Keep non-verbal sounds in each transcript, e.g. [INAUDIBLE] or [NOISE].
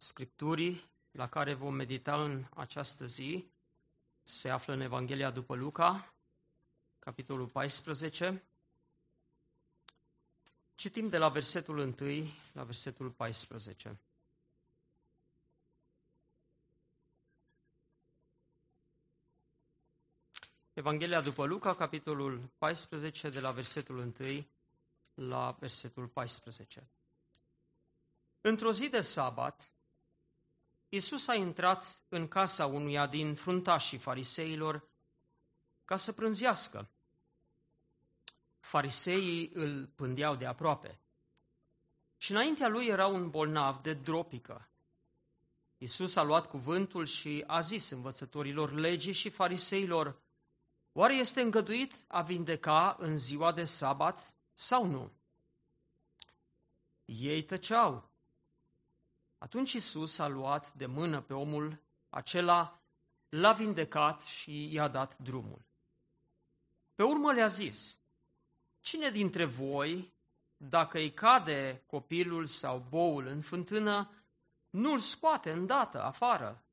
Scripturii la care vom medita în această zi se află în Evanghelia după Luca, capitolul 14. Citim de la versetul 1 la versetul 14. Evanghelia după Luca, capitolul 14, de la versetul 1 la versetul 14. Într-o zi de sabat, Iisus a intrat în casa unuia din fruntașii fariseilor ca să prânzească. Fariseii îl pândeau de aproape. Și înaintea lui era un bolnav de dropică. Iisus a luat cuvântul și a zis învățătorilor legii și fariseilor, Oare este îngăduit a vindeca în ziua de sabat sau nu? Ei tăceau. Atunci Isus a luat de mână pe omul acela, l-a vindecat și i-a dat drumul. Pe urmă le-a zis, cine dintre voi, dacă îi cade copilul sau boul în fântână, nu-l scoate îndată afară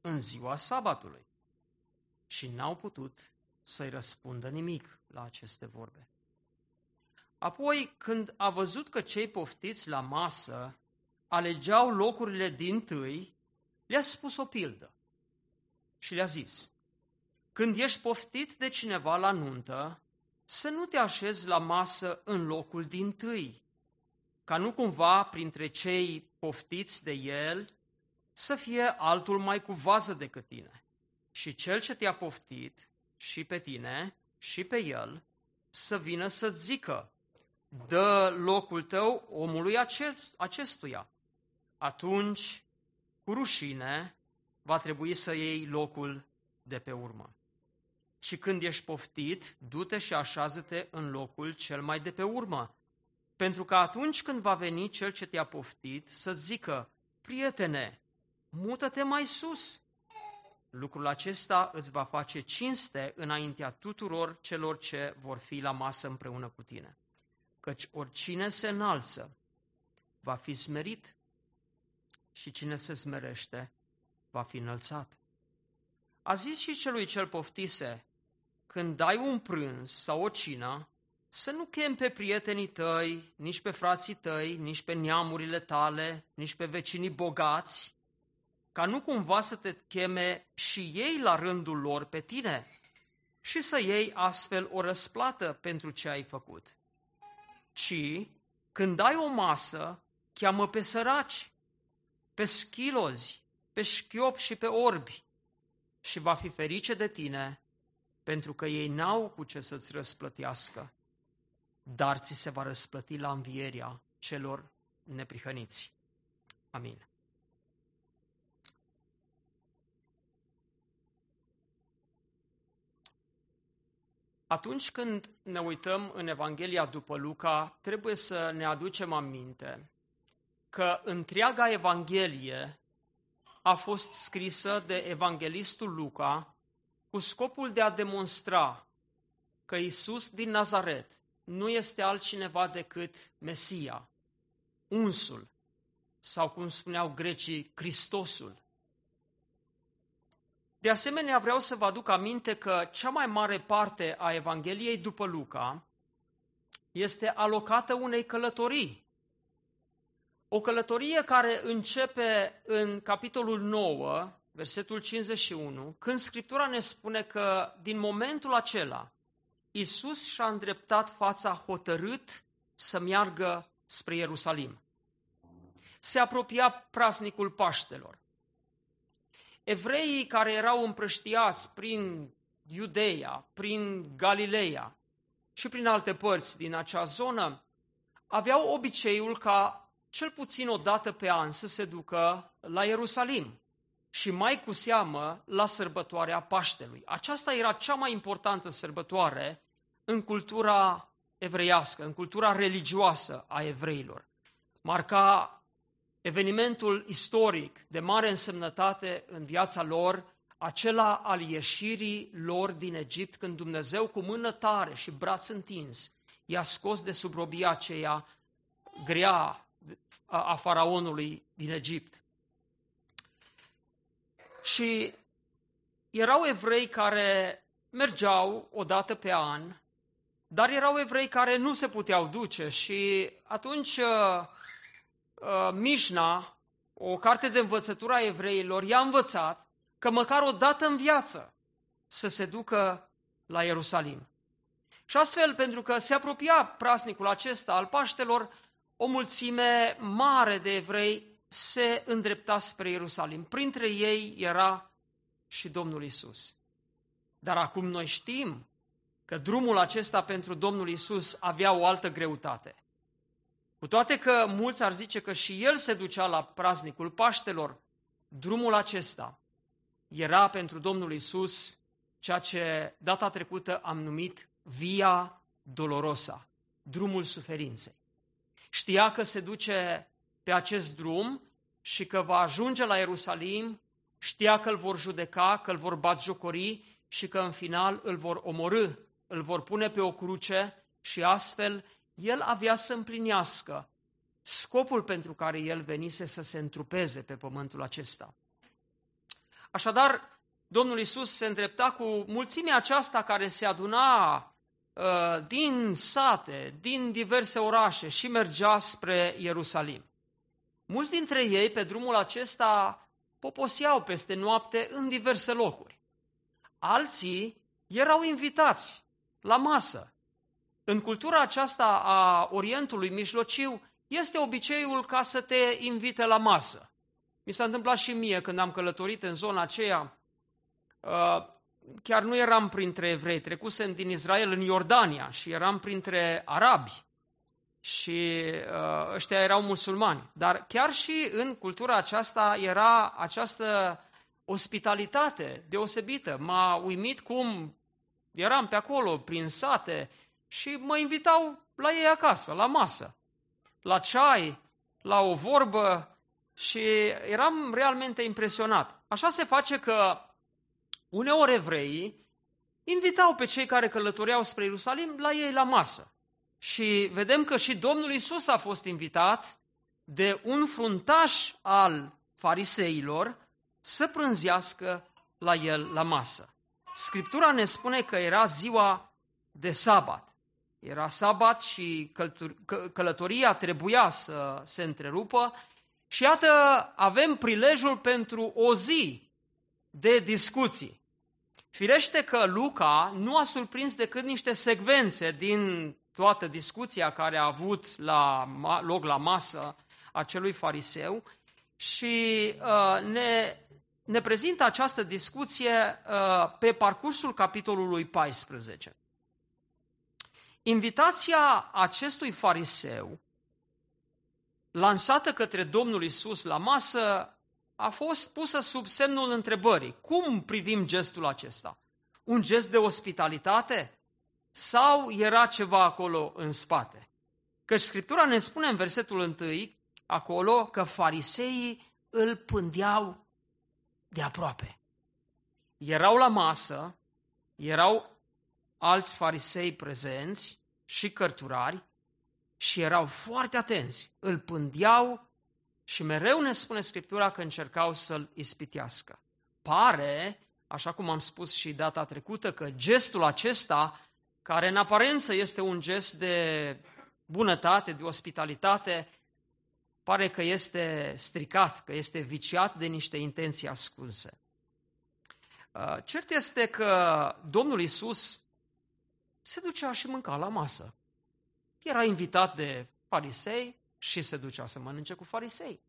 în ziua sabatului? Și n-au putut să-i răspundă nimic la aceste vorbe. Apoi, când a văzut că cei poftiți la masă alegeau locurile din tâi, le-a spus o pildă și le-a zis, când ești poftit de cineva la nuntă, să nu te așezi la masă în locul din tâi, ca nu cumva printre cei poftiți de el să fie altul mai cu vază decât tine. Și cel ce te-a poftit și pe tine și pe el să vină să zică, dă locul tău omului acestuia. Atunci, cu rușine, va trebui să iei locul de pe urmă. Și când ești poftit, du-te și așează-te în locul cel mai de pe urmă, pentru că atunci când va veni cel ce te-a poftit să zică, prietene, mută-te mai sus, Lucrul acesta îți va face cinste înaintea tuturor celor ce vor fi la masă împreună cu tine. Căci oricine se înalță va fi smerit și cine se smerește va fi înălțat. A zis și celui cel poftise, când dai un prânz sau o cină, să nu chem pe prietenii tăi, nici pe frații tăi, nici pe neamurile tale, nici pe vecinii bogați, ca nu cumva să te cheme și ei la rândul lor pe tine și să iei astfel o răsplată pentru ce ai făcut. Ci, când ai o masă, cheamă pe săraci, pe schilozi, pe șchiop și pe orbi și va fi ferice de tine, pentru că ei n-au cu ce să-ți răsplătească, dar ți se va răsplăti la învieria celor neprihăniți. Amin. Atunci când ne uităm în Evanghelia după Luca, trebuie să ne aducem aminte că întreaga Evanghelie a fost scrisă de evanghelistul Luca cu scopul de a demonstra că Isus din Nazaret nu este altcineva decât Mesia, unsul, sau cum spuneau grecii, Hristosul. De asemenea, vreau să vă aduc aminte că cea mai mare parte a Evangheliei după Luca este alocată unei călătorii. O călătorie care începe în capitolul 9, versetul 51, când Scriptura ne spune că din momentul acela Isus și-a îndreptat fața hotărât să meargă spre Ierusalim. Se apropia praznicul Paștelor evreii care erau împrăștiați prin Iudeia, prin Galileea și prin alte părți din acea zonă, aveau obiceiul ca cel puțin o dată pe an să se ducă la Ierusalim, și mai cu seamă la sărbătoarea Paștelui. Aceasta era cea mai importantă sărbătoare în cultura evreiască, în cultura religioasă a evreilor. Marca evenimentul istoric de mare însemnătate în viața lor, acela al ieșirii lor din Egipt, când Dumnezeu cu mână tare și braț întins i-a scos de sub robia aceea grea a faraonului din Egipt. Și erau evrei care mergeau o dată pe an, dar erau evrei care nu se puteau duce și atunci uh, uh, Mișna, o carte de învățătură a evreilor, i-a învățat că măcar o dată în viață să se ducă la Ierusalim. Și astfel, pentru că se apropia prasnicul acesta al Paștelor, o mulțime mare de evrei se îndrepta spre Ierusalim. Printre ei era și Domnul Isus. Dar acum noi știm că drumul acesta pentru Domnul Isus avea o altă greutate. Cu toate că mulți ar zice că și el se ducea la praznicul Paștelor, drumul acesta era pentru Domnul Isus ceea ce data trecută am numit Via Dolorosa, drumul suferinței. Știa că se duce pe acest drum și că va ajunge la Ierusalim, știa că îl vor judeca, că îl vor batjocori și că în final îl vor omorâ, îl vor pune pe o cruce și astfel el avea să împlinească scopul pentru care el venise să se întrupeze pe pământul acesta. Așadar, Domnul Isus se îndrepta cu mulțimea aceasta care se aduna uh, din sate, din diverse orașe și mergea spre Ierusalim. Mulți dintre ei, pe drumul acesta, poposeau peste noapte în diverse locuri. Alții erau invitați la masă. În cultura aceasta a Orientului Mijlociu este obiceiul ca să te invite la masă. Mi s-a întâmplat și mie când am călătorit în zona aceea. Uh, chiar nu eram printre evrei, trecusem din Israel în Iordania și eram printre arabi și uh, ăștia erau musulmani. Dar chiar și în cultura aceasta era această ospitalitate deosebită. M-a uimit cum eram pe acolo, prin sate, și mă invitau la ei acasă, la masă, la ceai, la o vorbă și eram realmente impresionat. Așa se face că uneori evreii invitau pe cei care călătoreau spre Ierusalim la ei la masă. Și vedem că și Domnul Isus a fost invitat de un fruntaș al fariseilor să prânzească la el la masă. Scriptura ne spune că era ziua de sabat. Era sabat și călătoria trebuia să se întrerupă și iată avem prilejul pentru o zi de discuții. Firește că Luca nu a surprins decât niște secvențe din toată discuția care a avut la, loc la masă acelui fariseu și uh, ne, ne prezintă această discuție uh, pe parcursul capitolului 14. Invitația acestui fariseu, lansată către Domnul Isus la masă, a fost pusă sub semnul întrebării. Cum privim gestul acesta? Un gest de ospitalitate? Sau era ceva acolo în spate? Că Scriptura ne spune în versetul 1 acolo că fariseii îl pândeau de aproape. Erau la masă, erau alți farisei prezenți și cărturari și erau foarte atenți. Îl pândeau și mereu ne spune Scriptura că încercau să-l ispitească. Pare, așa cum am spus și data trecută, că gestul acesta care în aparență este un gest de bunătate, de ospitalitate, pare că este stricat, că este viciat de niște intenții ascunse. Uh, cert este că Domnul Isus se ducea și mânca la masă. Era invitat de farisei și se ducea să mănânce cu farisei.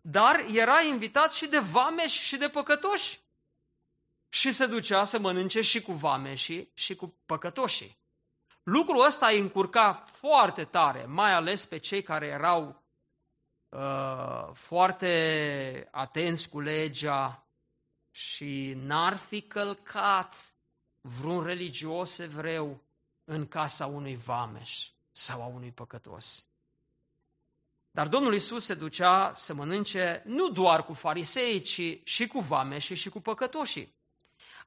Dar era invitat și de vameși și de păcătoși și se ducea să mănânce și cu vameșii și cu păcătoșii. Lucrul ăsta îi încurca foarte tare, mai ales pe cei care erau uh, foarte atenți cu legea, și n-ar fi călcat vreun religios evreu în casa unui vameș sau a unui păcătos. Dar Domnul Isus se ducea să mănânce nu doar cu farisei, ci și cu vameșii și cu păcătoșii.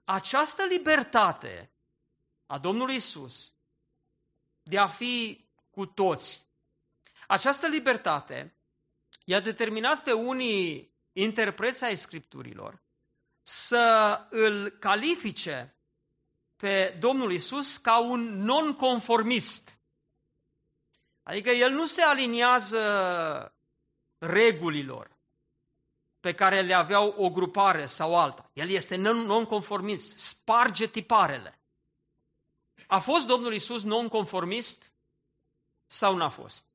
Această libertate a Domnului Isus de a fi cu toți, această libertate i-a determinat pe unii interpreți ai Scripturilor să îl califice pe Domnul Isus ca un nonconformist. Adică el nu se aliniază regulilor pe care le aveau o grupare sau alta. El este nonconformist, sparge tiparele. A fost Domnul Isus nonconformist sau n-a fost?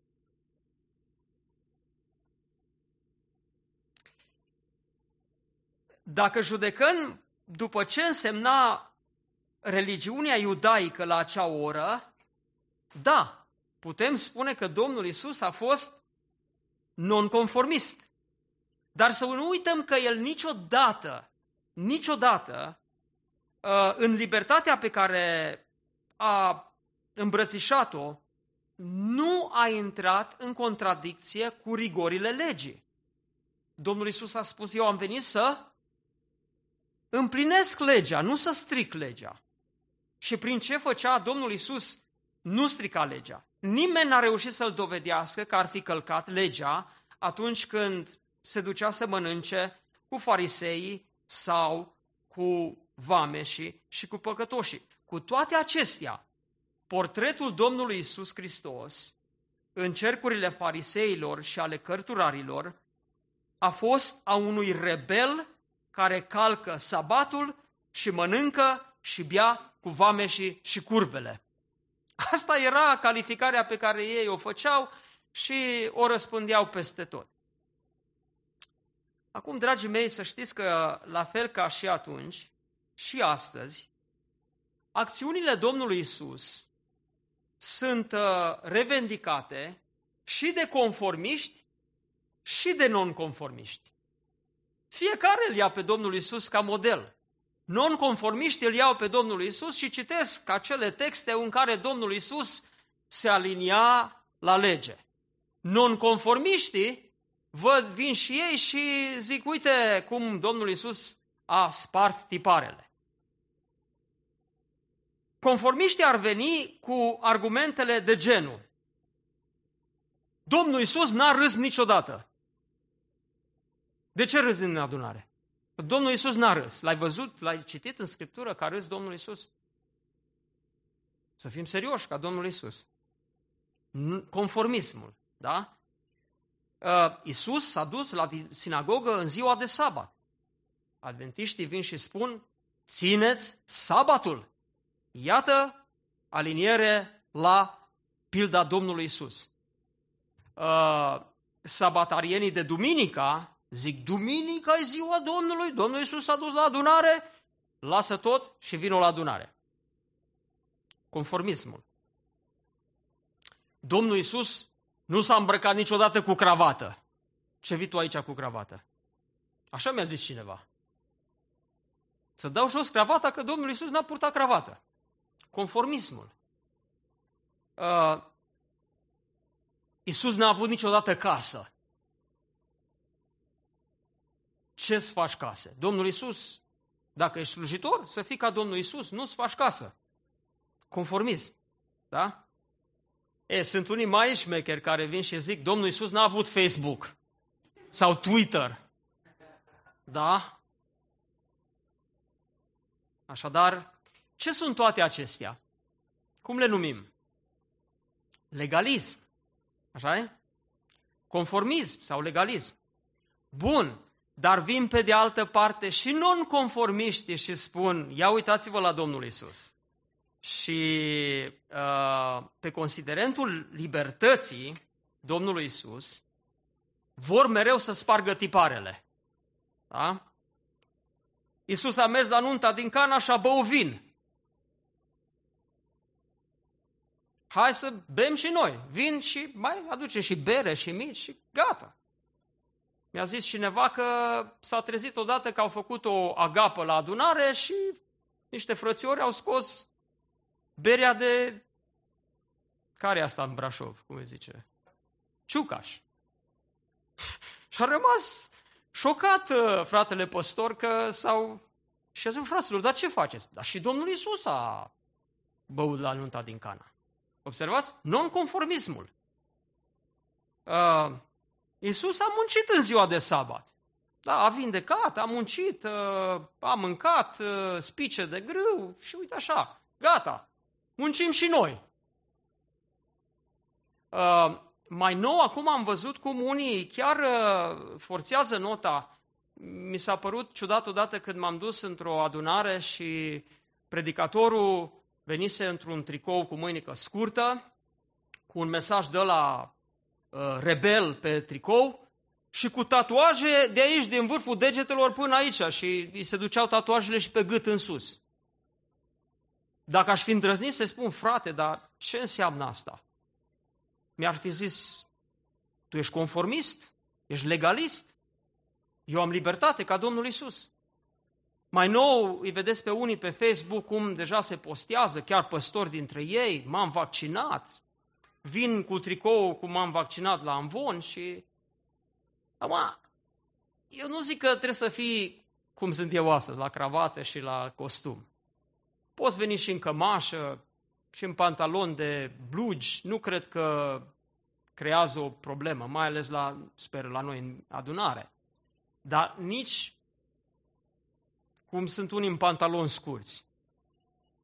Dacă judecăm după ce însemna religiunea iudaică la acea oră, da, putem spune că Domnul Isus a fost nonconformist. Dar să nu uităm că el niciodată, niciodată, uh, în libertatea pe care a îmbrățișat-o, nu a intrat în contradicție cu rigorile legii. Domnul Isus a spus, eu am venit să împlinesc legea, nu să stric legea. Și prin ce făcea Domnul Isus? Nu strica legea. Nimeni n-a reușit să-l dovedească că ar fi călcat legea atunci când se ducea să mănânce cu fariseii sau cu vameșii și cu păcătoșii. Cu toate acestea, portretul Domnului Isus Hristos în cercurile fariseilor și ale cărturarilor a fost a unui rebel care calcă sabatul și mănâncă și bea cu vameșii și curvele. Asta era calificarea pe care ei o făceau și o răspândeau peste tot. Acum, dragii mei, să știți că, la fel ca și atunci, și astăzi, acțiunile Domnului Isus sunt uh, revendicate și de conformiști și de nonconformiști. Fiecare îl ia pe Domnul Isus ca model. Nonconformiști îl iau pe Domnul Isus și citesc acele texte în care Domnul Isus se alinia la lege. Nonconformiștii văd, vin și ei și zic, uite cum Domnul Isus a spart tiparele. Conformiștii ar veni cu argumentele de genul. Domnul Isus n-a râs niciodată. De ce râzi în adunare? Domnul Isus n-a râs. L-ai văzut, l-ai citit în Scriptură că a râs Domnul Isus? Să fim serioși ca Domnul Isus. Conformismul, da? Uh, Isus s-a dus la sinagogă în ziua de sabat. Adventiștii vin și spun, țineți sabatul. Iată aliniere la pilda Domnului Isus. Uh, sabatarienii de duminica zic, duminica e ziua Domnului, Domnul Isus s-a dus la adunare, lasă tot și vină la adunare. Conformismul. Domnul Isus nu s-a îmbrăcat niciodată cu cravată. Ce vii tu aici cu cravată? Așa mi-a zis cineva. Să dau jos cravata că Domnul Isus n-a purtat cravată. Conformismul. Uh, Isus n-a avut niciodată casă. Ce să faci case? Domnul Isus, dacă ești slujitor, să fii ca Domnul Isus, nu-ți faci casă. Conformism. Da? E, sunt unii mai șmecheri care vin și zic, Domnul Iisus n-a avut Facebook sau Twitter. Da? Așadar, ce sunt toate acestea? Cum le numim? Legalism. Așa e? Conformism sau legalism. Bun, dar vin pe de altă parte și non-conformiștii și spun, ia uitați-vă la Domnul Isus și uh, pe considerentul libertății Domnului Isus, vor mereu să spargă tiparele. Da? Isus a mers la nunta din Cana și a băut vin. Hai să bem și noi. Vin și mai aduce și bere și mici și gata. Mi-a zis cineva că s-a trezit odată că au făcut o agapă la adunare și niște frățiori au scos berea de... Care e asta în Brașov, cum îi zice? Ciucaș. [LAUGHS] și a rămas șocat uh, fratele păstor că s-au... Și a zis, fraților, dar ce faceți? Dar și Domnul Isus a băut la nunta din Cana. Observați? Non-conformismul. Uh, Iisus a muncit în ziua de sabat. Da, a vindecat, a muncit, uh, a mâncat uh, spice de grâu și uite așa, gata, muncim și noi. Uh, mai nou, acum am văzut cum unii chiar forțează nota. Mi s-a părut ciudat odată când m-am dus într-o adunare și predicatorul venise într-un tricou cu mâinică scurtă, cu un mesaj de la uh, rebel pe tricou și cu tatuaje de aici, din vârful degetelor până aici și îi se duceau tatuajele și pe gât în sus. Dacă aș fi îndrăznit să spun, frate, dar ce înseamnă asta? Mi-ar fi zis, tu ești conformist? Ești legalist? Eu am libertate ca Domnul Isus. Mai nou îi vedeți pe unii pe Facebook cum deja se postează, chiar păstori dintre ei, m-am vaccinat, vin cu tricou cum m-am vaccinat la Amvon și... Acum, eu nu zic că trebuie să fii cum sunt eu astăzi, la cravată și la costum. Poți veni și în cămașă, și în pantalon de blugi, nu cred că creează o problemă, mai ales la, sper, la noi în adunare. Dar nici cum sunt unii în pantaloni scurți.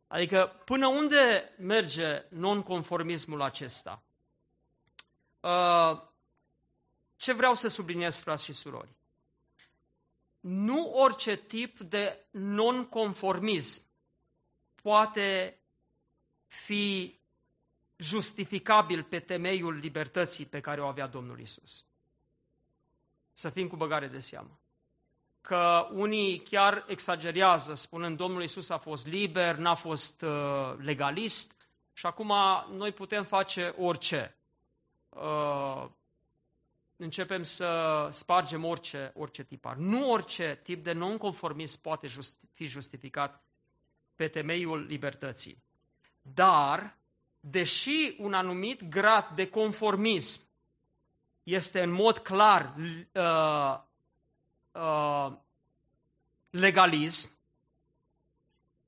Adică până unde merge nonconformismul acesta? Uh, ce vreau să subliniez, frați și surori? Nu orice tip de nonconformism poate fi justificabil pe temeiul libertății pe care o avea Domnul Isus. Să fim cu băgare de seamă că unii chiar exagerează, spunând Domnul Isus a fost liber, n-a fost uh, legalist și acum noi putem face orice. Uh, începem să spargem orice, orice tipar. Nu orice tip de nonconformism poate justi- fi justificat pe temeiul libertății. Dar, deși un anumit grad de conformism este în mod clar uh, uh, legalism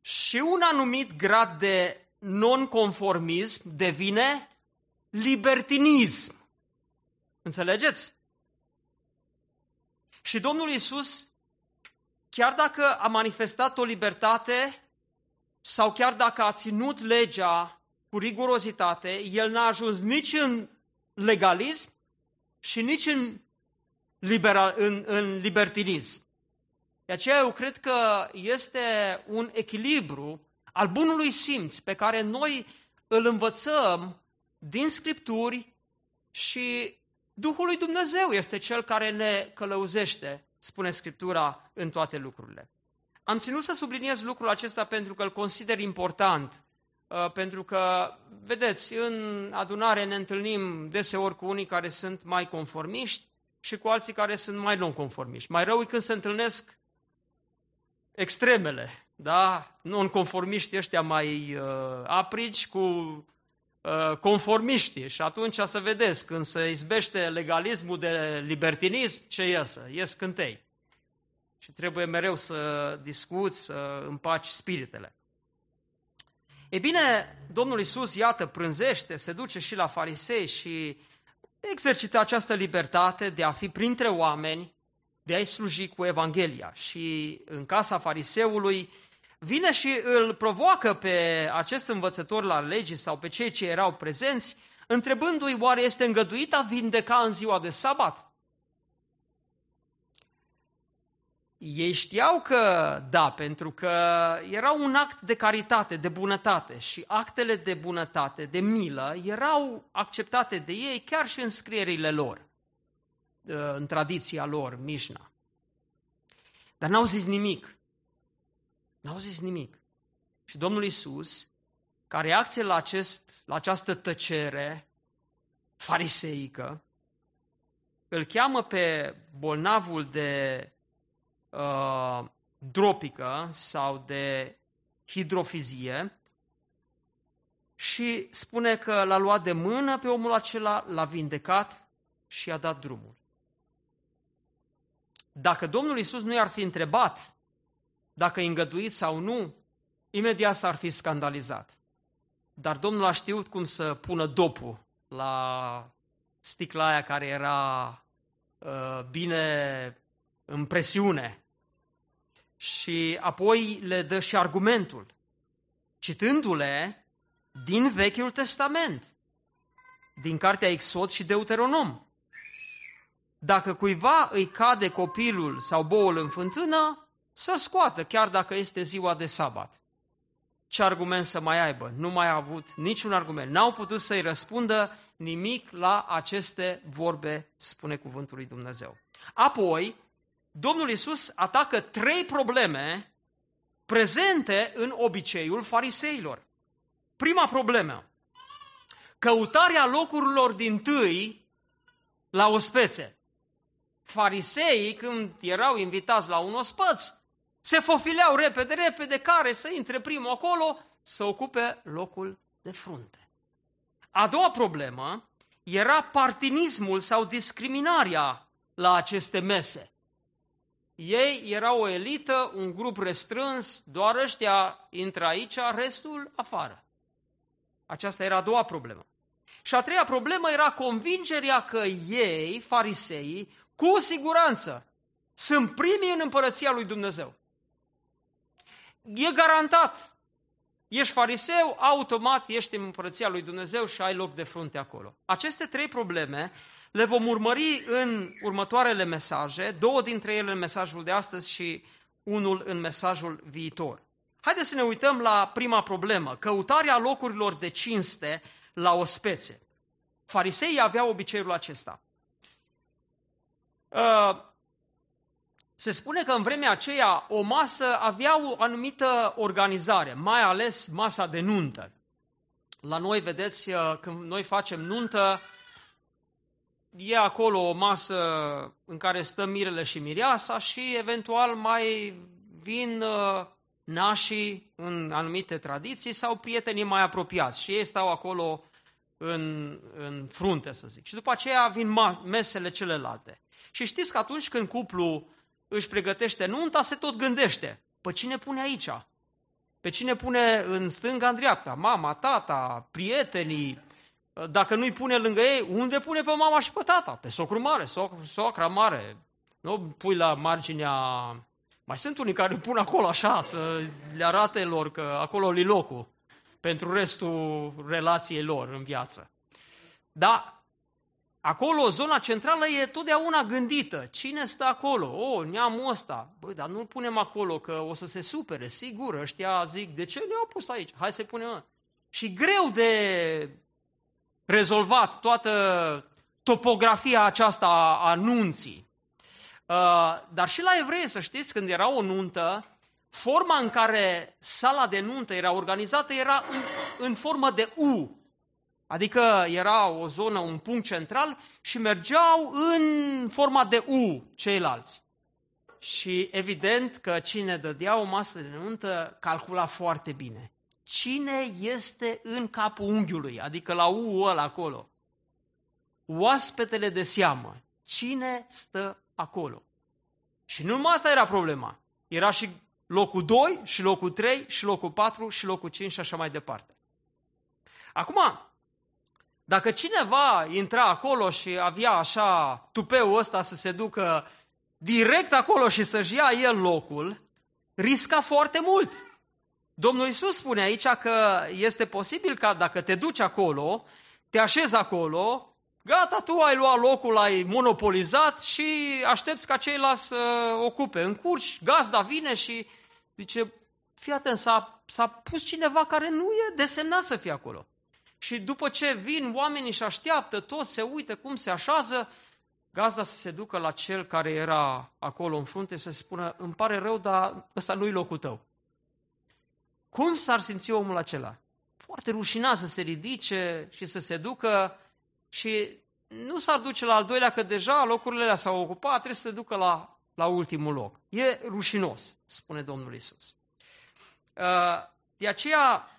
și un anumit grad de nonconformism devine libertinism. Înțelegeți? Și Domnul Isus, chiar dacă a manifestat o libertate sau chiar dacă a ținut legea cu rigurozitate, el n-a ajuns nici în legalism și nici în liberal, în, în libertinism. De aceea eu cred că este un echilibru al bunului simț pe care noi îl învățăm din Scripturi și Duhul lui Dumnezeu este cel care ne călăuzește, spune Scriptura, în toate lucrurile. Am ținut să subliniez lucrul acesta pentru că îl consider important, uh, pentru că, vedeți, în adunare ne întâlnim deseori cu unii care sunt mai conformiști, și cu alții care sunt mai non-conformiști. Mai rău e când se întâlnesc extremele, da? Non-conformiștii ăștia mai uh, aprigi cu uh, conformiștii și atunci să vedeți, când se izbește legalismul de libertinism, ce iesă? Ies cântei. Și trebuie mereu să discuți, să împaci spiritele. E bine, Domnul Isus, iată, prânzește, se duce și la farisei și exercită această libertate de a fi printre oameni, de a-i sluji cu Evanghelia. Și în casa fariseului vine și îl provoacă pe acest învățător la legii sau pe cei ce erau prezenți, întrebându-i oare este îngăduit a vindeca în ziua de sabat. Ei știau că da, pentru că era un act de caritate, de bunătate și actele de bunătate, de milă, erau acceptate de ei chiar și în scrierile lor, în tradiția lor, Mișna. Dar n-au zis nimic. N-au zis nimic. Și Domnul Isus, ca reacție la, acest, la această tăcere fariseică, îl cheamă pe bolnavul de uh, dropică sau de hidrofizie și spune că l-a luat de mână pe omul acela, l-a vindecat și i-a dat drumul. Dacă Domnul Isus nu i-ar fi întrebat dacă e îngăduit sau nu, imediat s-ar fi scandalizat. Dar Domnul a știut cum să pună dopul la sticla aia care era uh, bine în presiune. Și apoi le dă și argumentul. Citându-le din Vechiul Testament, din Cartea Exod și Deuteronom. Dacă cuiva îi cade copilul sau boul în fântână, să scoată, chiar dacă este ziua de sabat. Ce argument să mai aibă? Nu mai a avut niciun argument. N-au putut să-i răspundă nimic la aceste vorbe, spune cuvântul lui Dumnezeu. Apoi, Domnul Isus atacă trei probleme prezente în obiceiul fariseilor. Prima problemă, căutarea locurilor din tâi la ospețe. Fariseii, când erau invitați la un ospăț, se fofileau repede, repede, care să intre primul acolo, să ocupe locul de frunte. A doua problemă era partinismul sau discriminarea la aceste mese. Ei erau o elită, un grup restrâns, doar ăștia intră aici, restul afară. Aceasta era a doua problemă. Și a treia problemă era convingerea că ei, fariseii, cu siguranță, sunt primii în împărăția lui Dumnezeu. E garantat. Ești fariseu, automat ești în împărăția lui Dumnezeu și ai loc de frunte acolo. Aceste trei probleme le vom urmări în următoarele mesaje, două dintre ele în mesajul de astăzi și unul în mesajul viitor. Haideți să ne uităm la prima problemă, căutarea locurilor de cinste la ospețe. Fariseii aveau obiceiul acesta. Uh, se spune că în vremea aceea o masă avea o anumită organizare, mai ales masa de nuntă. La noi, vedeți, uh, când noi facem nuntă, e acolo o masă în care stă mirele și mireasa și eventual mai vin uh, nașii în anumite tradiții sau prietenii mai apropiați și ei stau acolo în, în frunte, să zic. Și după aceea vin mesele celelalte. Și știți că atunci când cuplu își pregătește nunta, se tot gândește. Pe cine pune aici? Pe cine pune în stânga, în dreapta? Mama, tata, prietenii? Dacă nu-i pune lângă ei, unde pune pe mama și pe tata? Pe socru mare, soc, socra mare. Nu pui la marginea... Mai sunt unii care îl pun acolo așa, să le arate lor că acolo e locul pentru restul relației lor în viață. Dar Acolo, zona centrală e totdeauna gândită. Cine stă acolo? O, oh, neamul ăsta. Băi, dar nu-l punem acolo, că o să se supere, sigur. Ăștia zic, de ce ne-au pus aici? Hai să punem. Și greu de rezolvat toată topografia aceasta a anunții. Uh, dar și la evrei, să știți, când era o nuntă, forma în care sala de nuntă era organizată era în, în formă de U. Adică era o zonă, un punct central și mergeau în forma de U ceilalți. Și evident că cine dădea o masă de nuntă calcula foarte bine. Cine este în capul unghiului, adică la U ăla acolo? Oaspetele de seamă. Cine stă acolo? Și nu numai asta era problema. Era și locul 2, și locul 3, și locul 4, și locul 5 și așa mai departe. Acum, dacă cineva intra acolo și avea așa tupeul ăsta să se ducă direct acolo și să-și ia el locul, risca foarte mult. Domnul Isus spune aici că este posibil ca dacă te duci acolo, te așezi acolo, gata, tu ai luat locul, ai monopolizat și aștepți ca ceilalți să ocupe. În curs, gazda vine și zice, fii atent, s-a, s-a pus cineva care nu e desemnat să fie acolo. Și după ce vin oamenii și așteaptă, toți se uită cum se așează, gazda să se ducă la cel care era acolo în frunte să spună, îmi pare rău, dar ăsta nu-i locul tău. Cum s-ar simți omul acela? Foarte rușinat să se ridice și să se ducă și nu s-ar duce la al doilea, că deja locurile alea s-au ocupat, trebuie să se ducă la, la ultimul loc. E rușinos, spune Domnul Isus. Uh, de aceea,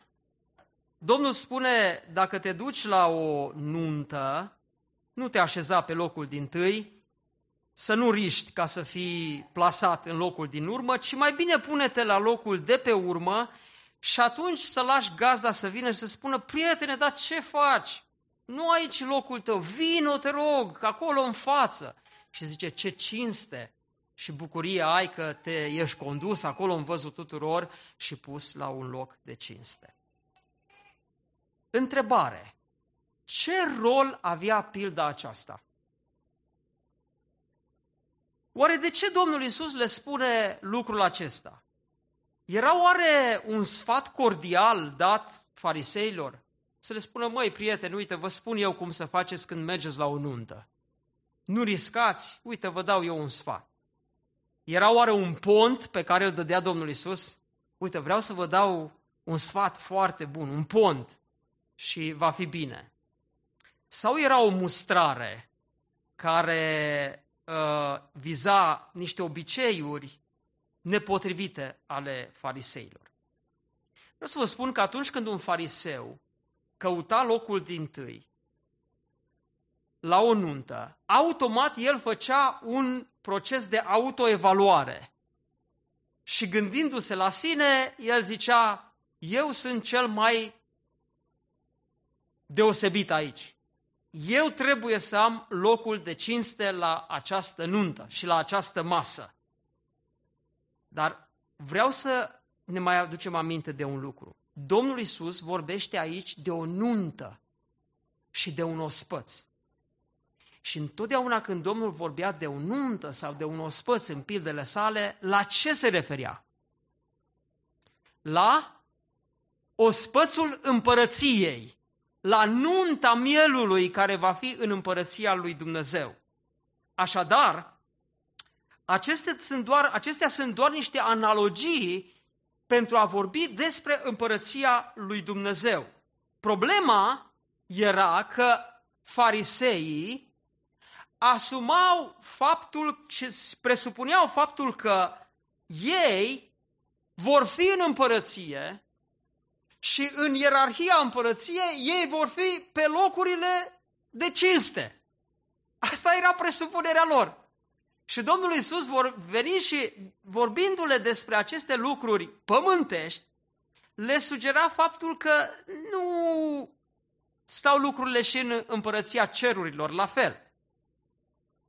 Domnul spune, dacă te duci la o nuntă, nu te așeza pe locul din tâi, să nu riști ca să fii plasat în locul din urmă, ci mai bine pune-te la locul de pe urmă și atunci să lași gazda să vină și să spună, prietene, dar ce faci? Nu aici locul tău, vino, te rog, acolo în față. Și zice, ce cinste și bucurie ai că te ești condus acolo în văzul tuturor și pus la un loc de cinste. Întrebare. Ce rol avea pilda aceasta? Oare de ce Domnul Isus le spune lucrul acesta? Era oare un sfat cordial dat fariseilor? Să le spună, măi, prieteni, uite, vă spun eu cum să faceți când mergeți la o nuntă. Nu riscați, uite, vă dau eu un sfat. Era oare un pont pe care îl dădea Domnul Isus? Uite, vreau să vă dau un sfat foarte bun, un pont și va fi bine. Sau era o mustrare care uh, viza niște obiceiuri nepotrivite ale fariseilor. Vreau să vă spun că atunci când un fariseu căuta locul din tâi la o nuntă, automat el făcea un proces de autoevaluare. Și gândindu-se la sine, el zicea, eu sunt cel mai deosebit aici. Eu trebuie să am locul de cinste la această nuntă și la această masă. Dar vreau să ne mai aducem aminte de un lucru. Domnul Isus vorbește aici de o nuntă și de un ospăț. Și întotdeauna când Domnul vorbea de o nuntă sau de un ospăț în pildele sale, la ce se referea? La ospățul împărăției, la nunta mielului care va fi în împărăția lui Dumnezeu. Așadar, acestea sunt doar, acestea sunt doar niște analogii pentru a vorbi despre împărăția lui Dumnezeu. Problema era că fariseii asumau faptul și presupuneau faptul că ei vor fi în împărăție și în ierarhia împărăției ei vor fi pe locurile de cinste. Asta era presupunerea lor. Și Domnul Iisus vor veni și vorbindu-le despre aceste lucruri pământești, le sugera faptul că nu stau lucrurile și în împărăția cerurilor la fel.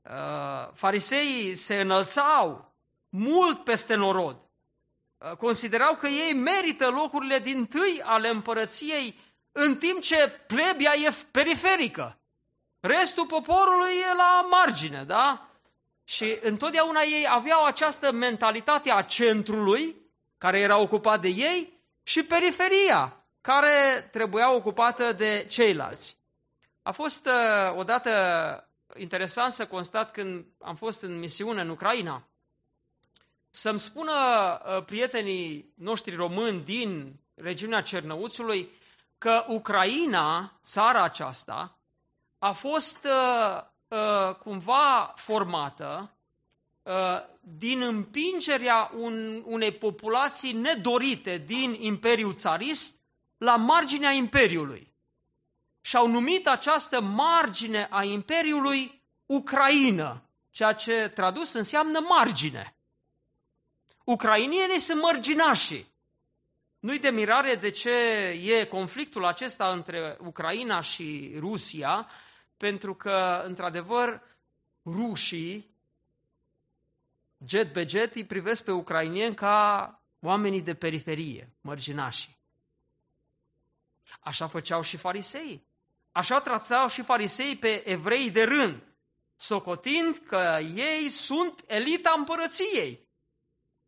Uh, fariseii se înălțau mult peste norod. Uh, considerau că ei merită locurile din tâi ale împărăției, în timp ce plebia e periferică. Restul poporului e la margine, da? Și întotdeauna ei aveau această mentalitate a centrului, care era ocupat de ei, și periferia, care trebuia ocupată de ceilalți. A fost uh, odată interesant să constat când am fost în misiune în Ucraina, să-mi spună uh, prietenii noștri români din regiunea Cernăuțului că Ucraina, țara aceasta, a fost uh, uh, cumva formată uh, din împingerea un, unei populații nedorite din Imperiul Țarist la marginea Imperiului. Și au numit această margine a Imperiului Ucraina, ceea ce tradus înseamnă margine. Ucrainienii sunt mărginași. Nu-i de mirare de ce e conflictul acesta între Ucraina și Rusia, pentru că, într-adevăr, rușii, jet be jet, îi privesc pe ucrainieni ca oamenii de periferie, mărginași. Așa făceau și farisei. Așa tratau și farisei pe evrei de rând, socotind că ei sunt elita împărăției,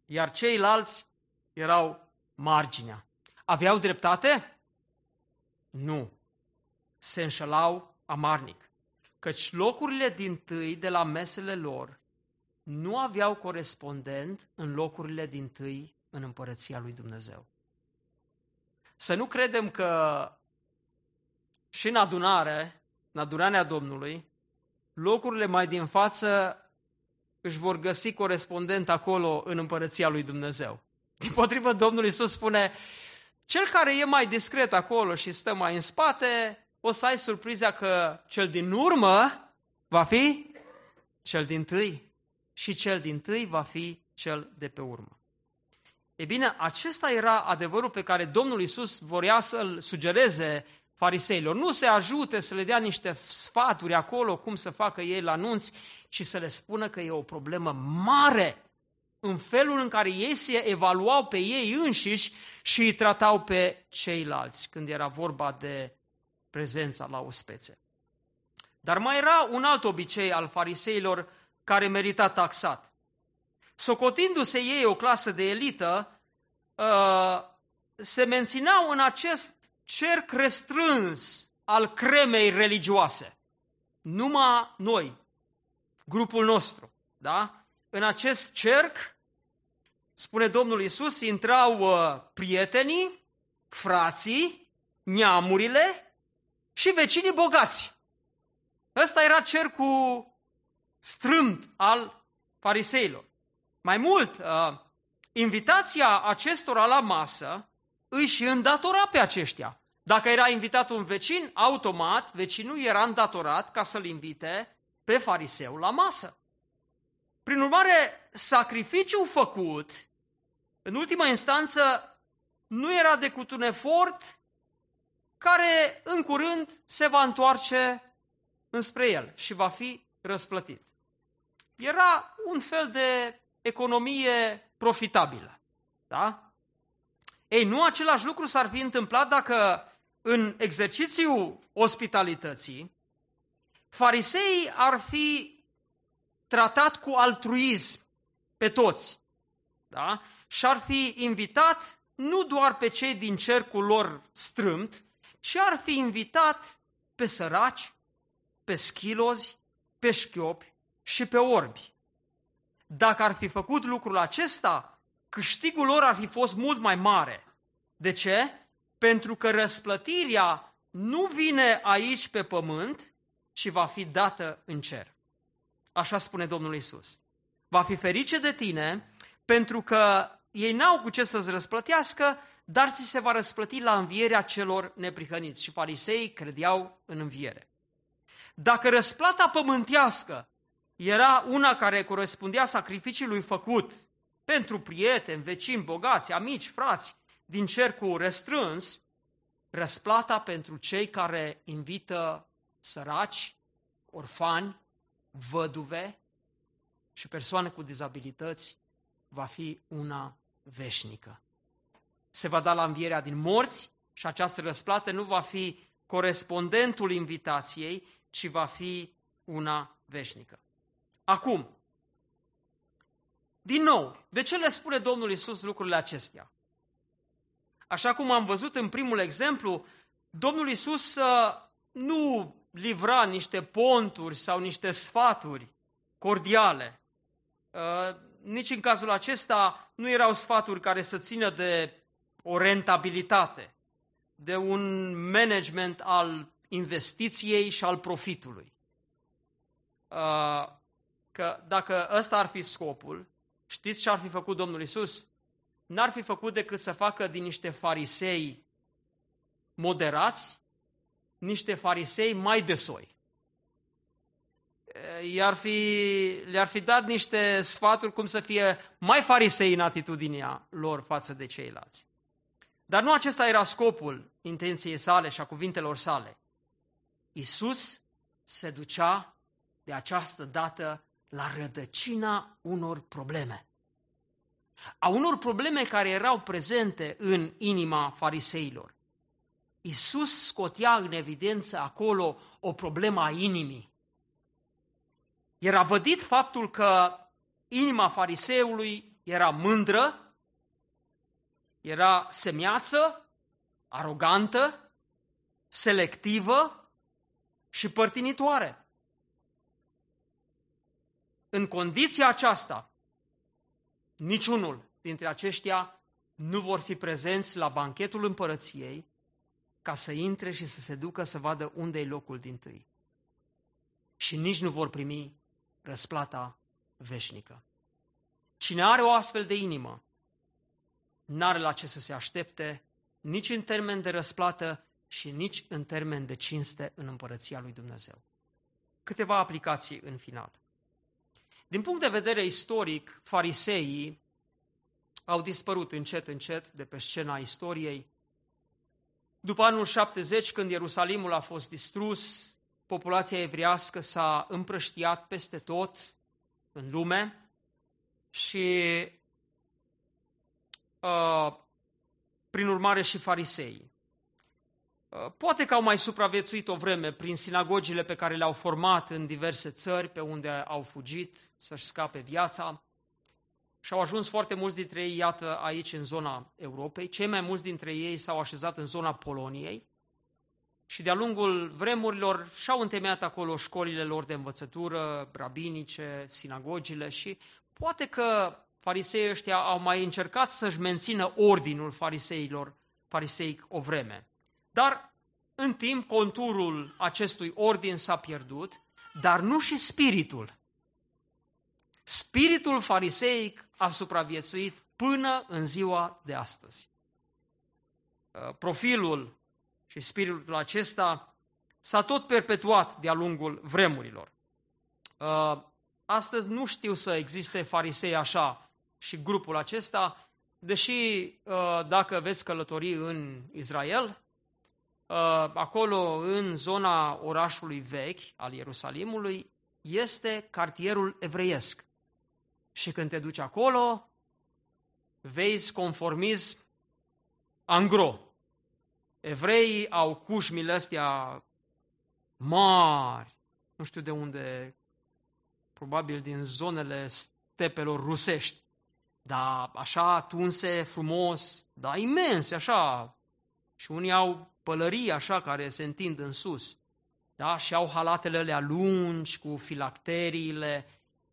iar ceilalți erau marginea. Aveau dreptate? Nu. Se înșelau amarnic, căci locurile din tâi de la mesele lor nu aveau corespondent în locurile din tâi în împărăția lui Dumnezeu. Să nu credem că și în adunare, în adunarea Domnului, locurile mai din față își vor găsi corespondent acolo în împărăția lui Dumnezeu. Din potrivă, Domnul Isus spune, cel care e mai discret acolo și stă mai în spate, o să ai surpriza că cel din urmă va fi cel din tâi și cel din tâi va fi cel de pe urmă. E bine, acesta era adevărul pe care Domnul Isus vorea să-l sugereze fariseilor. Nu se ajute să le dea niște sfaturi acolo cum să facă ei la nunți, ci să le spună că e o problemă mare în felul în care ei se evaluau pe ei înșiși și îi tratau pe ceilalți când era vorba de prezența la ospețe. Dar mai era un alt obicei al fariseilor care merita taxat. Socotindu-se ei o clasă de elită, uh, se mențineau în acest cerc restrâns al cremei religioase. Numai noi, grupul nostru, da? În acest cerc, spune Domnul Isus, intrau uh, prietenii, frații, neamurile și vecinii bogați. Ăsta era cercul strâmt al fariseilor. Mai mult, uh, invitația acestora la masă îi și îndatora pe aceștia. Dacă era invitat un vecin, automat vecinul era îndatorat ca să-l invite pe fariseu la masă. Prin urmare, sacrificiul făcut, în ultima instanță, nu era decât un efort care în curând se va întoarce înspre el și va fi răsplătit. Era un fel de economie profitabilă. Da? Ei, nu același lucru s-ar fi întâmplat dacă în exercițiul ospitalității fariseii ar fi tratat cu altruism pe toți. Da? Și ar fi invitat nu doar pe cei din cercul lor strâmt, ci ar fi invitat pe săraci, pe schilozi, pe șchiopi și pe orbi. Dacă ar fi făcut lucrul acesta, câștigul lor ar fi fost mult mai mare. De ce? Pentru că răsplătirea nu vine aici pe pământ, ci va fi dată în cer. Așa spune Domnul Isus. Va fi ferice de tine pentru că ei n-au cu ce să-ți răsplătească, dar ți se va răsplăti la învierea celor neprihăniți. Și farisei credeau în înviere. Dacă răsplata pământească era una care corespundea sacrificiului făcut pentru prieteni, vecini, bogați, amici, frați, din cercul restrâns, răsplata pentru cei care invită săraci, orfani, văduve și persoane cu dizabilități va fi una veșnică. Se va da la învierea din morți și această răsplată nu va fi corespondentul invitației, ci va fi una veșnică. Acum, din nou, de ce le spune Domnul Isus lucrurile acestea? Așa cum am văzut în primul exemplu, Domnul Isus uh, nu livra niște ponturi sau niște sfaturi cordiale. Uh, nici în cazul acesta nu erau sfaturi care să țină de o rentabilitate, de un management al investiției și al profitului. Uh, că dacă ăsta ar fi scopul, știți ce ar fi făcut Domnul Isus? N-ar fi făcut decât să facă din niște farisei moderați, niște farisei mai de soi. I-ar fi, le-ar fi dat niște sfaturi cum să fie mai farisei în atitudinea lor față de ceilalți. Dar nu acesta era scopul intenției sale și a cuvintelor sale. Isus se ducea de această dată la rădăcina unor probleme. A unor probleme care erau prezente în inima fariseilor. Isus scotea în evidență acolo o problemă a inimii. Era vădit faptul că inima fariseului era mândră, era semiață, arogantă, selectivă și părtinitoare. În condiția aceasta, niciunul dintre aceștia nu vor fi prezenți la banchetul împărăției ca să intre și să se ducă să vadă unde e locul din tâi. și nici nu vor primi răsplata veșnică. Cine are o astfel de inimă, n-are la ce să se aștepte, nici în termen de răsplată și nici în termen de cinste în împărăția lui Dumnezeu. Câteva aplicații în final. Din punct de vedere istoric, fariseii au dispărut încet, încet de pe scena istoriei. După anul 70, când Ierusalimul a fost distrus, populația evrească s-a împrăștiat peste tot în lume și, uh, prin urmare, și farisei. Uh, poate că au mai supraviețuit o vreme prin sinagogile pe care le-au format în diverse țări pe unde au fugit să-și scape viața și au ajuns foarte mulți dintre ei, iată, aici în zona Europei. Cei mai mulți dintre ei s-au așezat în zona Poloniei și de-a lungul vremurilor și-au întemeiat acolo școlile lor de învățătură, rabinice, sinagogile și poate că fariseii ăștia au mai încercat să-și mențină ordinul fariseilor, fariseic o vreme. Dar în timp conturul acestui ordin s-a pierdut, dar nu și spiritul. Spiritul fariseic a supraviețuit până în ziua de astăzi. Uh, profilul și spiritul acesta s-a tot perpetuat de-a lungul vremurilor. Uh, astăzi nu știu să existe farisei așa și grupul acesta, deși uh, dacă veți călători în Israel, acolo în zona orașului vechi al Ierusalimului, este cartierul evreiesc. Și când te duci acolo, vezi conformism angro. Evreii au cușmile astea mari, nu știu de unde, probabil din zonele stepelor rusești, dar așa tunse frumos, dar imense, așa. Și unii au pălării așa care se întind în sus. Da? Și au halatele alea lungi cu filacteriile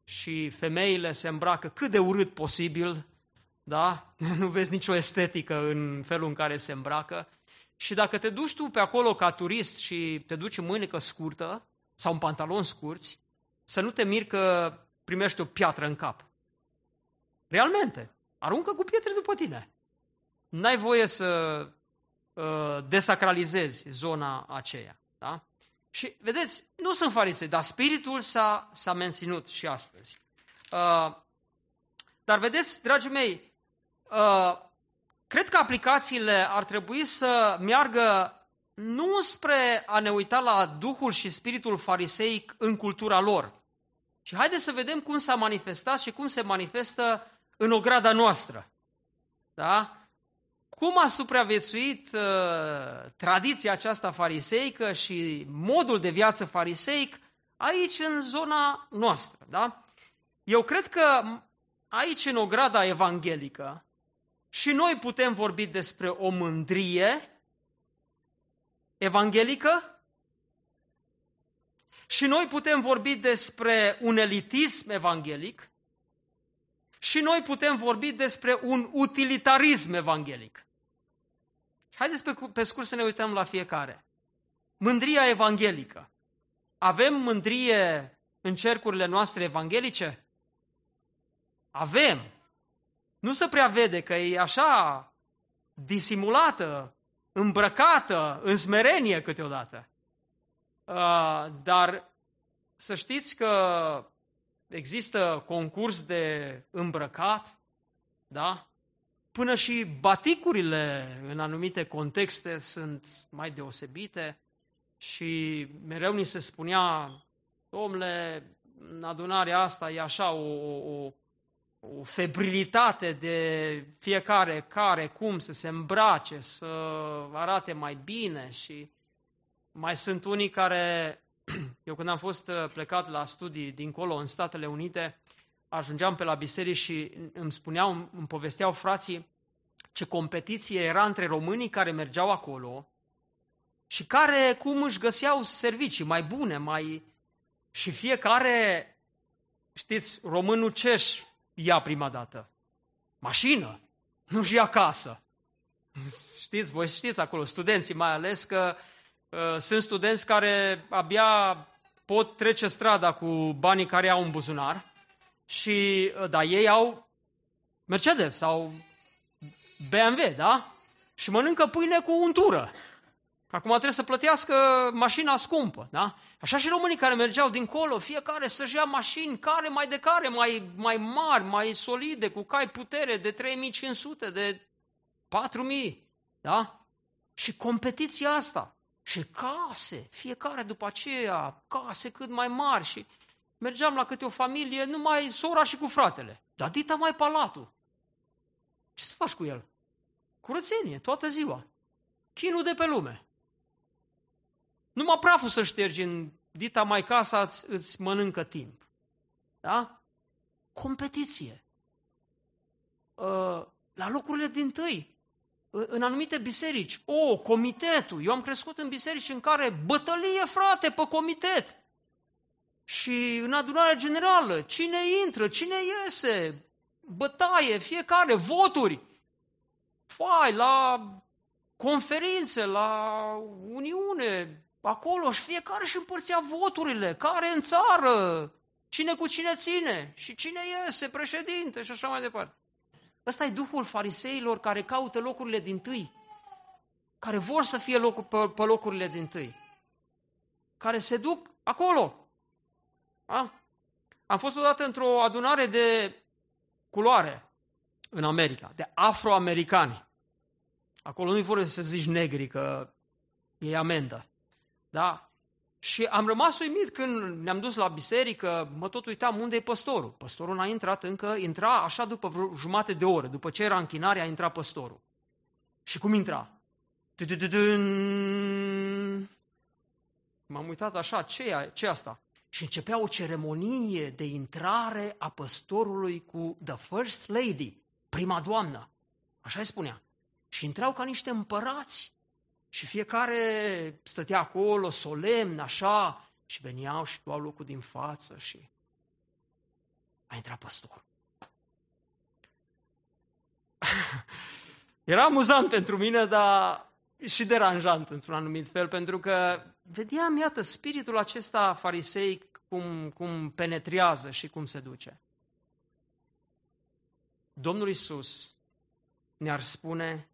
și femeile se îmbracă cât de urât posibil, da? [LAUGHS] Nu vezi nicio estetică în felul în care se îmbracă. Și dacă te duci tu pe acolo ca turist și te duci în mânecă scurtă sau în pantaloni scurți, să nu te miri că primești o piatră în cap. Realmente, aruncă cu pietre după tine. N-ai voie să uh, desacralizezi zona aceea. Da? Și vedeți, nu sunt farisei, dar spiritul s-a, s-a menținut și astăzi. Uh, dar vedeți, dragii mei, uh, cred că aplicațiile ar trebui să meargă nu spre a ne uita la Duhul și Spiritul fariseic în cultura lor, ci haideți să vedem cum s-a manifestat și cum se manifestă în ograda noastră. Da? cum a supraviețuit uh, tradiția aceasta fariseică și modul de viață fariseic aici în zona noastră. Da? Eu cred că aici în ograda evanghelică și noi putem vorbi despre o mândrie evanghelică și noi putem vorbi despre un elitism evanghelic și noi putem vorbi despre un utilitarism evanghelic. Haideți pe, pe scurt să ne uităm la fiecare. Mândria evanghelică. Avem mândrie în cercurile noastre evanghelice? Avem. Nu se prea vede că e așa disimulată, îmbrăcată, în smerenie câteodată. Uh, dar să știți că există concurs de îmbrăcat, da? Până și baticurile în anumite contexte sunt mai deosebite și mereu ni se spunea, domnule, în adunarea asta e așa o, o, o febrilitate de fiecare care, cum să se îmbrace, să arate mai bine și mai sunt unii care, [CLEARS THROAT] eu când am fost plecat la studii dincolo în Statele Unite, ajungeam pe la biserici și îmi spuneau, îmi povesteau frații ce competiție era între românii care mergeau acolo și care cum își găseau servicii mai bune, mai... Și fiecare, știți, românul ce își ia prima dată? Mașină, nu-și ia casă. Știți, voi știți acolo, studenții mai ales, că uh, sunt studenți care abia pot trece strada cu banii care au în buzunar, și, da, ei au Mercedes sau BMW, da? Și mănâncă pâine cu untură. Acum trebuie să plătească mașina scumpă, da? Așa și românii care mergeau dincolo, fiecare să-și ia mașini, care mai de care, mai, mai mari, mai solide, cu cai putere de 3500, de 4000, da? Și competiția asta. Și case, fiecare după aceea, case cât mai mari și mergeam la câte o familie, numai sora și cu fratele. Dar dita mai palatul. Ce să faci cu el? Curățenie, toată ziua. Chinul de pe lume. Numai praful să ștergi în dita mai casa îți, îți mănâncă timp. Da? Competiție. Uh, la locurile din tâi, în anumite biserici, o, comitetul. Eu am crescut în biserici în care bătălie, frate, pe comitet. Și în adunarea generală, cine intră, cine iese, bătaie, fiecare, voturi. Fai, la conferințe, la Uniune, acolo și fiecare și împărțea voturile, care în țară, cine cu cine ține și cine iese, președinte și așa mai departe. Ăsta e duhul fariseilor care caută locurile din tâi, care vor să fie locul, pe, pe locurile din tâi, care se duc acolo, da? Am fost odată într-o adunare de culoare în America, de afroamericani. Acolo nu-i vor să zici negri, că e amendă. Da? Și am rămas uimit când ne-am dus la biserică, mă tot uitam unde e păstorul. Păstorul n-a intrat încă, intra așa după vreo jumate de oră. După ce era închinare, a intrat păstorul. Și cum intra? M-am uitat așa, ce e, ce asta? și începea o ceremonie de intrare a păstorului cu the first lady, prima doamnă. Așa îi spunea. Și intrau ca niște împărați. Și fiecare stătea acolo, solemn, așa, și veniau și luau locul din față și a intrat păstorul. [LAUGHS] Era amuzant pentru mine, dar și deranjant într-un anumit fel, pentru că vedeam, iată, spiritul acesta farisei cum, cum penetrează și cum se duce. Domnul Isus ne-ar spune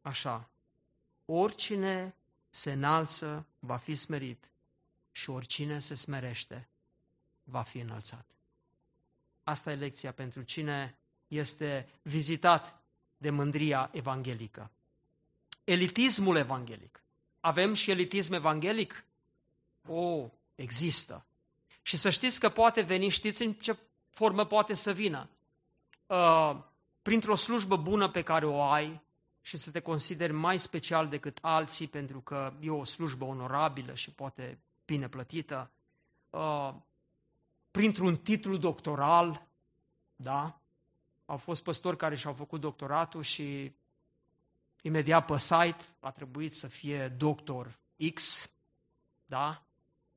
așa, oricine se înalță va fi smerit și oricine se smerește va fi înălțat. Asta e lecția pentru cine este vizitat de mândria evanghelică. Elitismul evanghelic. Avem și elitism evanghelic? O, există. Și să știți că poate veni, știți în ce formă poate să vină? Uh, printr-o slujbă bună pe care o ai și să te consideri mai special decât alții pentru că e o slujbă onorabilă și poate bine plătită. Uh, printr-un titlu doctoral, da? Au fost păstori care și-au făcut doctoratul și imediat pe site a trebuit să fie doctor X, da?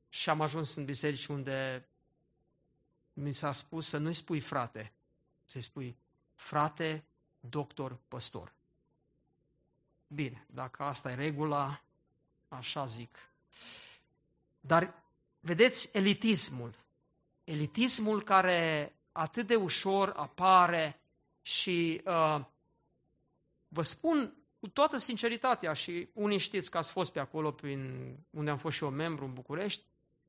Și am ajuns în biserici unde mi s-a spus să nu-i spui frate, să-i spui frate, doctor, păstor. Bine, dacă asta e regula, așa zic. Dar vedeți elitismul. Elitismul care atât de ușor apare și uh, vă spun cu toată sinceritatea și unii știți că ați fost pe acolo prin unde am fost și eu membru în București,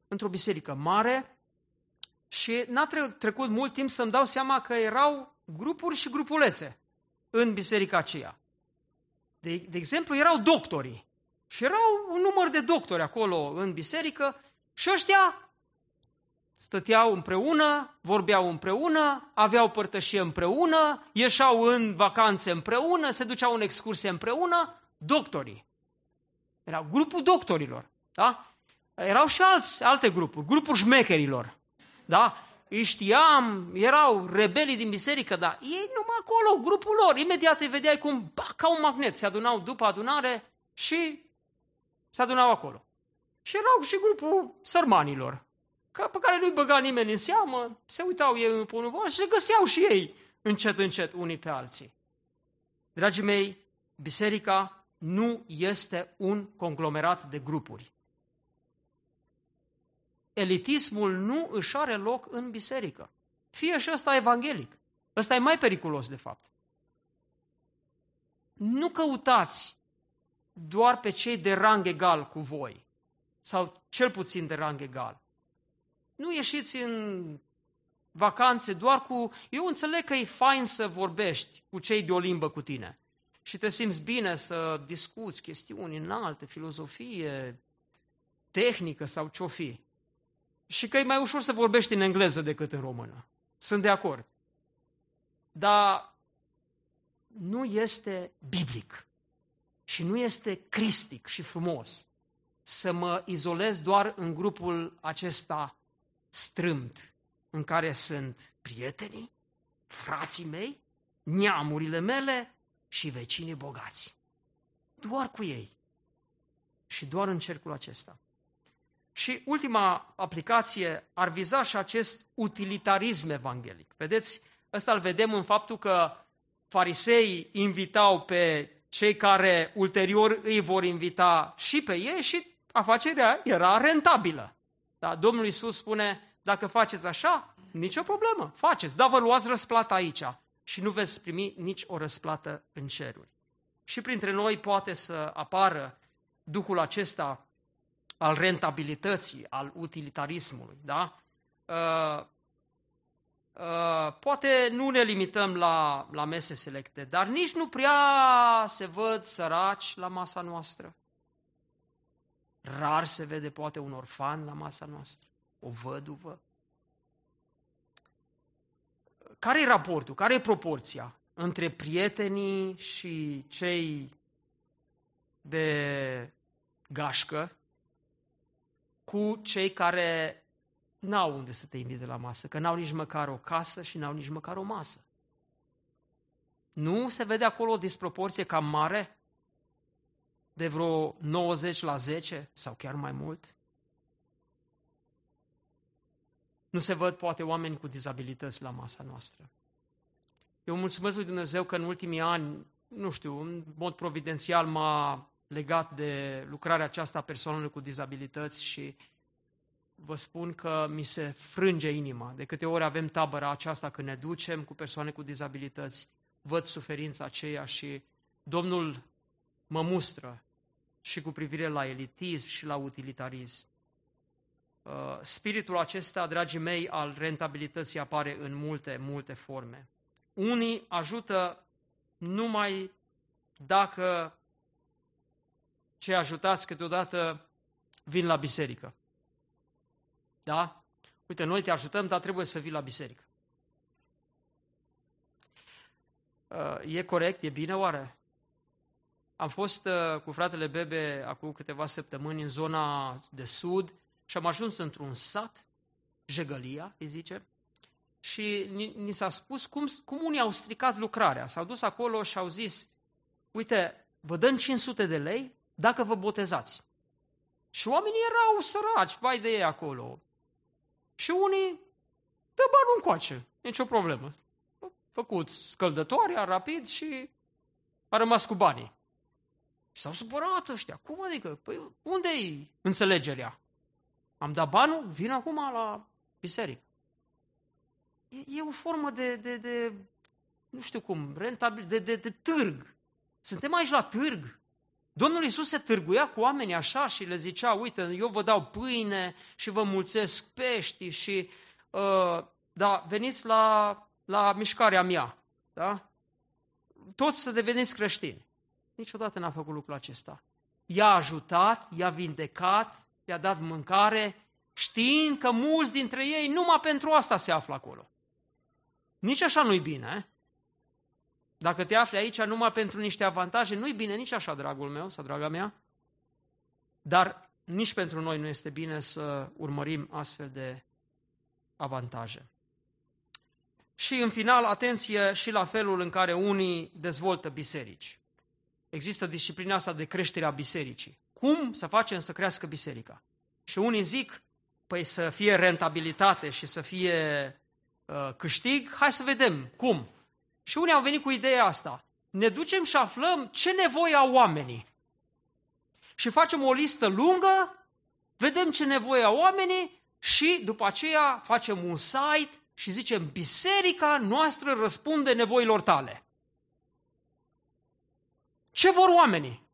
într-o biserică mare și n-a trecut mult timp să-mi dau seama că erau grupuri și grupulețe în biserica aceea. De, de exemplu, erau doctorii și erau un număr de doctori acolo în biserică și ăștia stăteau împreună, vorbeau împreună, aveau părtășie împreună, ieșeau în vacanțe împreună, se duceau în excursie împreună, doctorii. Era grupul doctorilor, da? Erau și alți, alte grupuri, grupul șmecherilor, da? Îi știam, erau rebelii din biserică, dar ei numai acolo, grupul lor, imediat îi vedeai cum, ba, ca un magnet, se adunau după adunare și se adunau acolo. Și erau și grupul sărmanilor, pe care nu-i băga nimeni în seamă, se uitau ei unul pe unul și se găseau și ei încet, încet unii pe alții. Dragii mei, biserica nu este un conglomerat de grupuri. Elitismul nu își are loc în biserică. Fie și ăsta evanghelic. Ăsta e mai periculos, de fapt. Nu căutați doar pe cei de rang egal cu voi, sau cel puțin de rang egal. Nu ieșiți în vacanțe doar cu... Eu înțeleg că e fain să vorbești cu cei de o limbă cu tine și te simți bine să discuți chestiuni înalte, filozofie, tehnică sau ce-o fi. Și că e mai ușor să vorbești în engleză decât în română. Sunt de acord. Dar nu este biblic și nu crist cristic și frumos să mă izolez doar în grupul acesta strâmt, în care sunt prietenii, frații mei, neamurile mele și vecinii bogați. Doar cu ei. Și doar în cercul acesta. Și ultima aplicație ar viza și acest utilitarism evanghelic. Vedeți, ăsta îl vedem în faptul că fariseii invitau pe cei care ulterior îi vor invita și pe ei și afacerea era rentabilă. Da? Domnul Iisus spune, dacă faceți așa, nicio problemă, faceți, dar vă luați răsplata aici și nu veți primi nici o răsplată în ceruri. Și printre noi poate să apară duhul acesta al rentabilității, al utilitarismului. Da? Uh, uh, poate nu ne limităm la, la mese selecte, dar nici nu prea se văd săraci la masa noastră. Rar se vede poate un orfan la masa noastră, o văduvă. Care e raportul, care e proporția între prietenii și cei de gașcă cu cei care n-au unde să te invite la masă, că n-au nici măcar o casă și n-au nici măcar o masă. Nu se vede acolo o disproporție cam mare? De vreo 90 la 10 sau chiar mai mult? Nu se văd poate oameni cu dizabilități la masa noastră. Eu mulțumesc lui Dumnezeu că în ultimii ani, nu știu, în mod providențial m-a legat de lucrarea aceasta a persoanelor cu dizabilități și vă spun că mi se frânge inima. De câte ori avem tabăra aceasta când ne ducem cu persoane cu dizabilități, văd suferința aceea și Domnul mă mustră și cu privire la elitism și la utilitarism. Uh, spiritul acesta, dragii mei, al rentabilității apare în multe, multe forme. Unii ajută numai dacă cei ajutați câteodată vin la biserică. Da? Uite, noi te ajutăm, dar trebuie să vii la biserică. Uh, e corect? E bine oare? Am fost uh, cu fratele Bebe acum câteva săptămâni în zona de sud și am ajuns într-un sat, Jegălia, îi zice, și ni, ni s-a spus cum, cum unii au stricat lucrarea. S-au dus acolo și au zis, uite, vă dăm 500 de lei dacă vă botezați. Și oamenii erau săraci, vai de ei acolo. Și unii, dă banul încoace, nicio problemă. Făcut scăldătoarea rapid și a rămas cu banii. Și s-au supărat ăștia. Cum adică? Păi unde e înțelegerea? Am dat banul, vin acum la biserică. E, e o formă de, de, de, nu știu cum, rentabil, de, de, de târg. Suntem aici la târg. Domnul Iisus se târguia cu oamenii așa și le zicea, uite, eu vă dau pâine și vă mulțesc pești și, uh, da, veniți la, la mișcarea mea, da? Toți să deveniți creștini. Niciodată n-a făcut lucrul acesta. I-a ajutat, i-a vindecat, i-a dat mâncare, știind că mulți dintre ei numai pentru asta se află acolo. Nici așa nu-i bine. Dacă te afli aici numai pentru niște avantaje, nu-i bine nici așa, dragul meu sau draga mea. Dar nici pentru noi nu este bine să urmărim astfel de avantaje. Și în final, atenție și la felul în care unii dezvoltă biserici. Există disciplina asta de creștere a bisericii. Cum să facem să crească biserica? Și unii zic, păi să fie rentabilitate și să fie uh, câștig, hai să vedem cum. Și unii au venit cu ideea asta. Ne ducem și aflăm ce nevoie au oamenii. Și facem o listă lungă, vedem ce nevoie au oamenii și după aceea facem un site și zicem, biserica noastră răspunde nevoilor tale. Ce vor oamenii?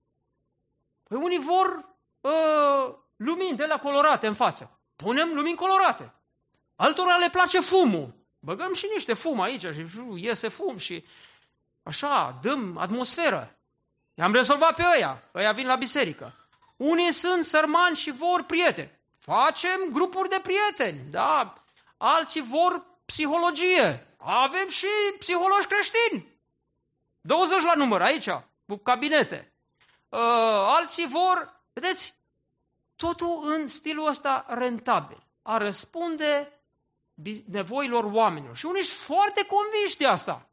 Păi unii vor uh, lumini de la colorate în față. Punem lumini colorate. Altora le place fumul. Băgăm și niște fum aici și iese fum și așa, dăm atmosferă. I-am rezolvat pe ăia, ăia vin la biserică. Unii sunt sărmani și vor prieteni. Facem grupuri de prieteni, da? Alții vor psihologie. Avem și psihologi creștini. 20 la număr aici, cu cabinete. Uh, alții vor, vedeți, totul în stilul ăsta rentabil. A răspunde nevoilor oamenilor. Și unii sunt foarte convinși de asta.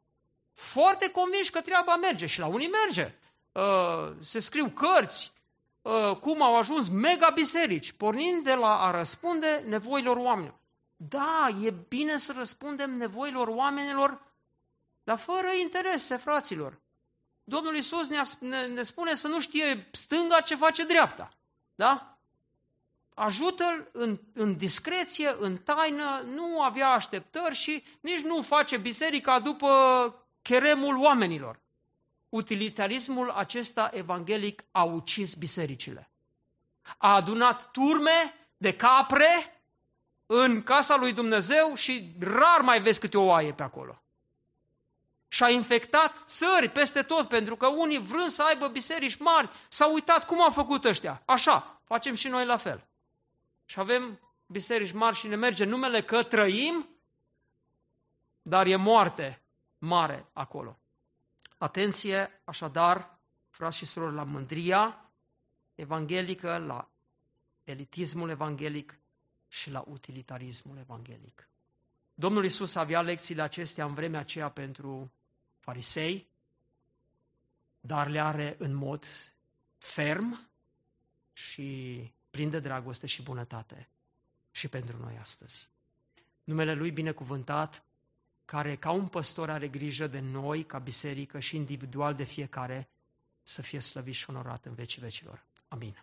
Foarte convinși că treaba merge. Și la unii merge. Uh, se scriu cărți, uh, cum au ajuns mega biserici, pornind de la a răspunde nevoilor oamenilor. Da, e bine să răspundem nevoilor oamenilor, dar fără interese, fraților. Domnul Iisus ne, ne, ne spune să nu știe stânga ce face dreapta. Da? Ajută-l în, în discreție, în taină, nu avea așteptări și nici nu face biserica după cheremul oamenilor. Utilitarismul acesta evanghelic a ucis bisericile. A adunat turme de capre în casa lui Dumnezeu și rar mai vezi câte o oaie pe acolo. Și a infectat țări peste tot, pentru că unii vrând să aibă biserici mari, s-au uitat cum au făcut ăștia. Așa, facem și noi la fel. Și avem biserici mari și ne merge numele că trăim, dar e moarte mare acolo. Atenție, așadar, frați și surori, la mândria evanghelică, la elitismul evanghelic și la utilitarismul evanghelic. Domnul Isus avea lecțiile acestea în vremea aceea pentru farisei, dar le are în mod ferm și plin de dragoste și bunătate și pentru noi astăzi. Numele Lui binecuvântat, care ca un păstor are grijă de noi, ca biserică și individual de fiecare, să fie slăvit și onorat în vecii vecilor. Amin.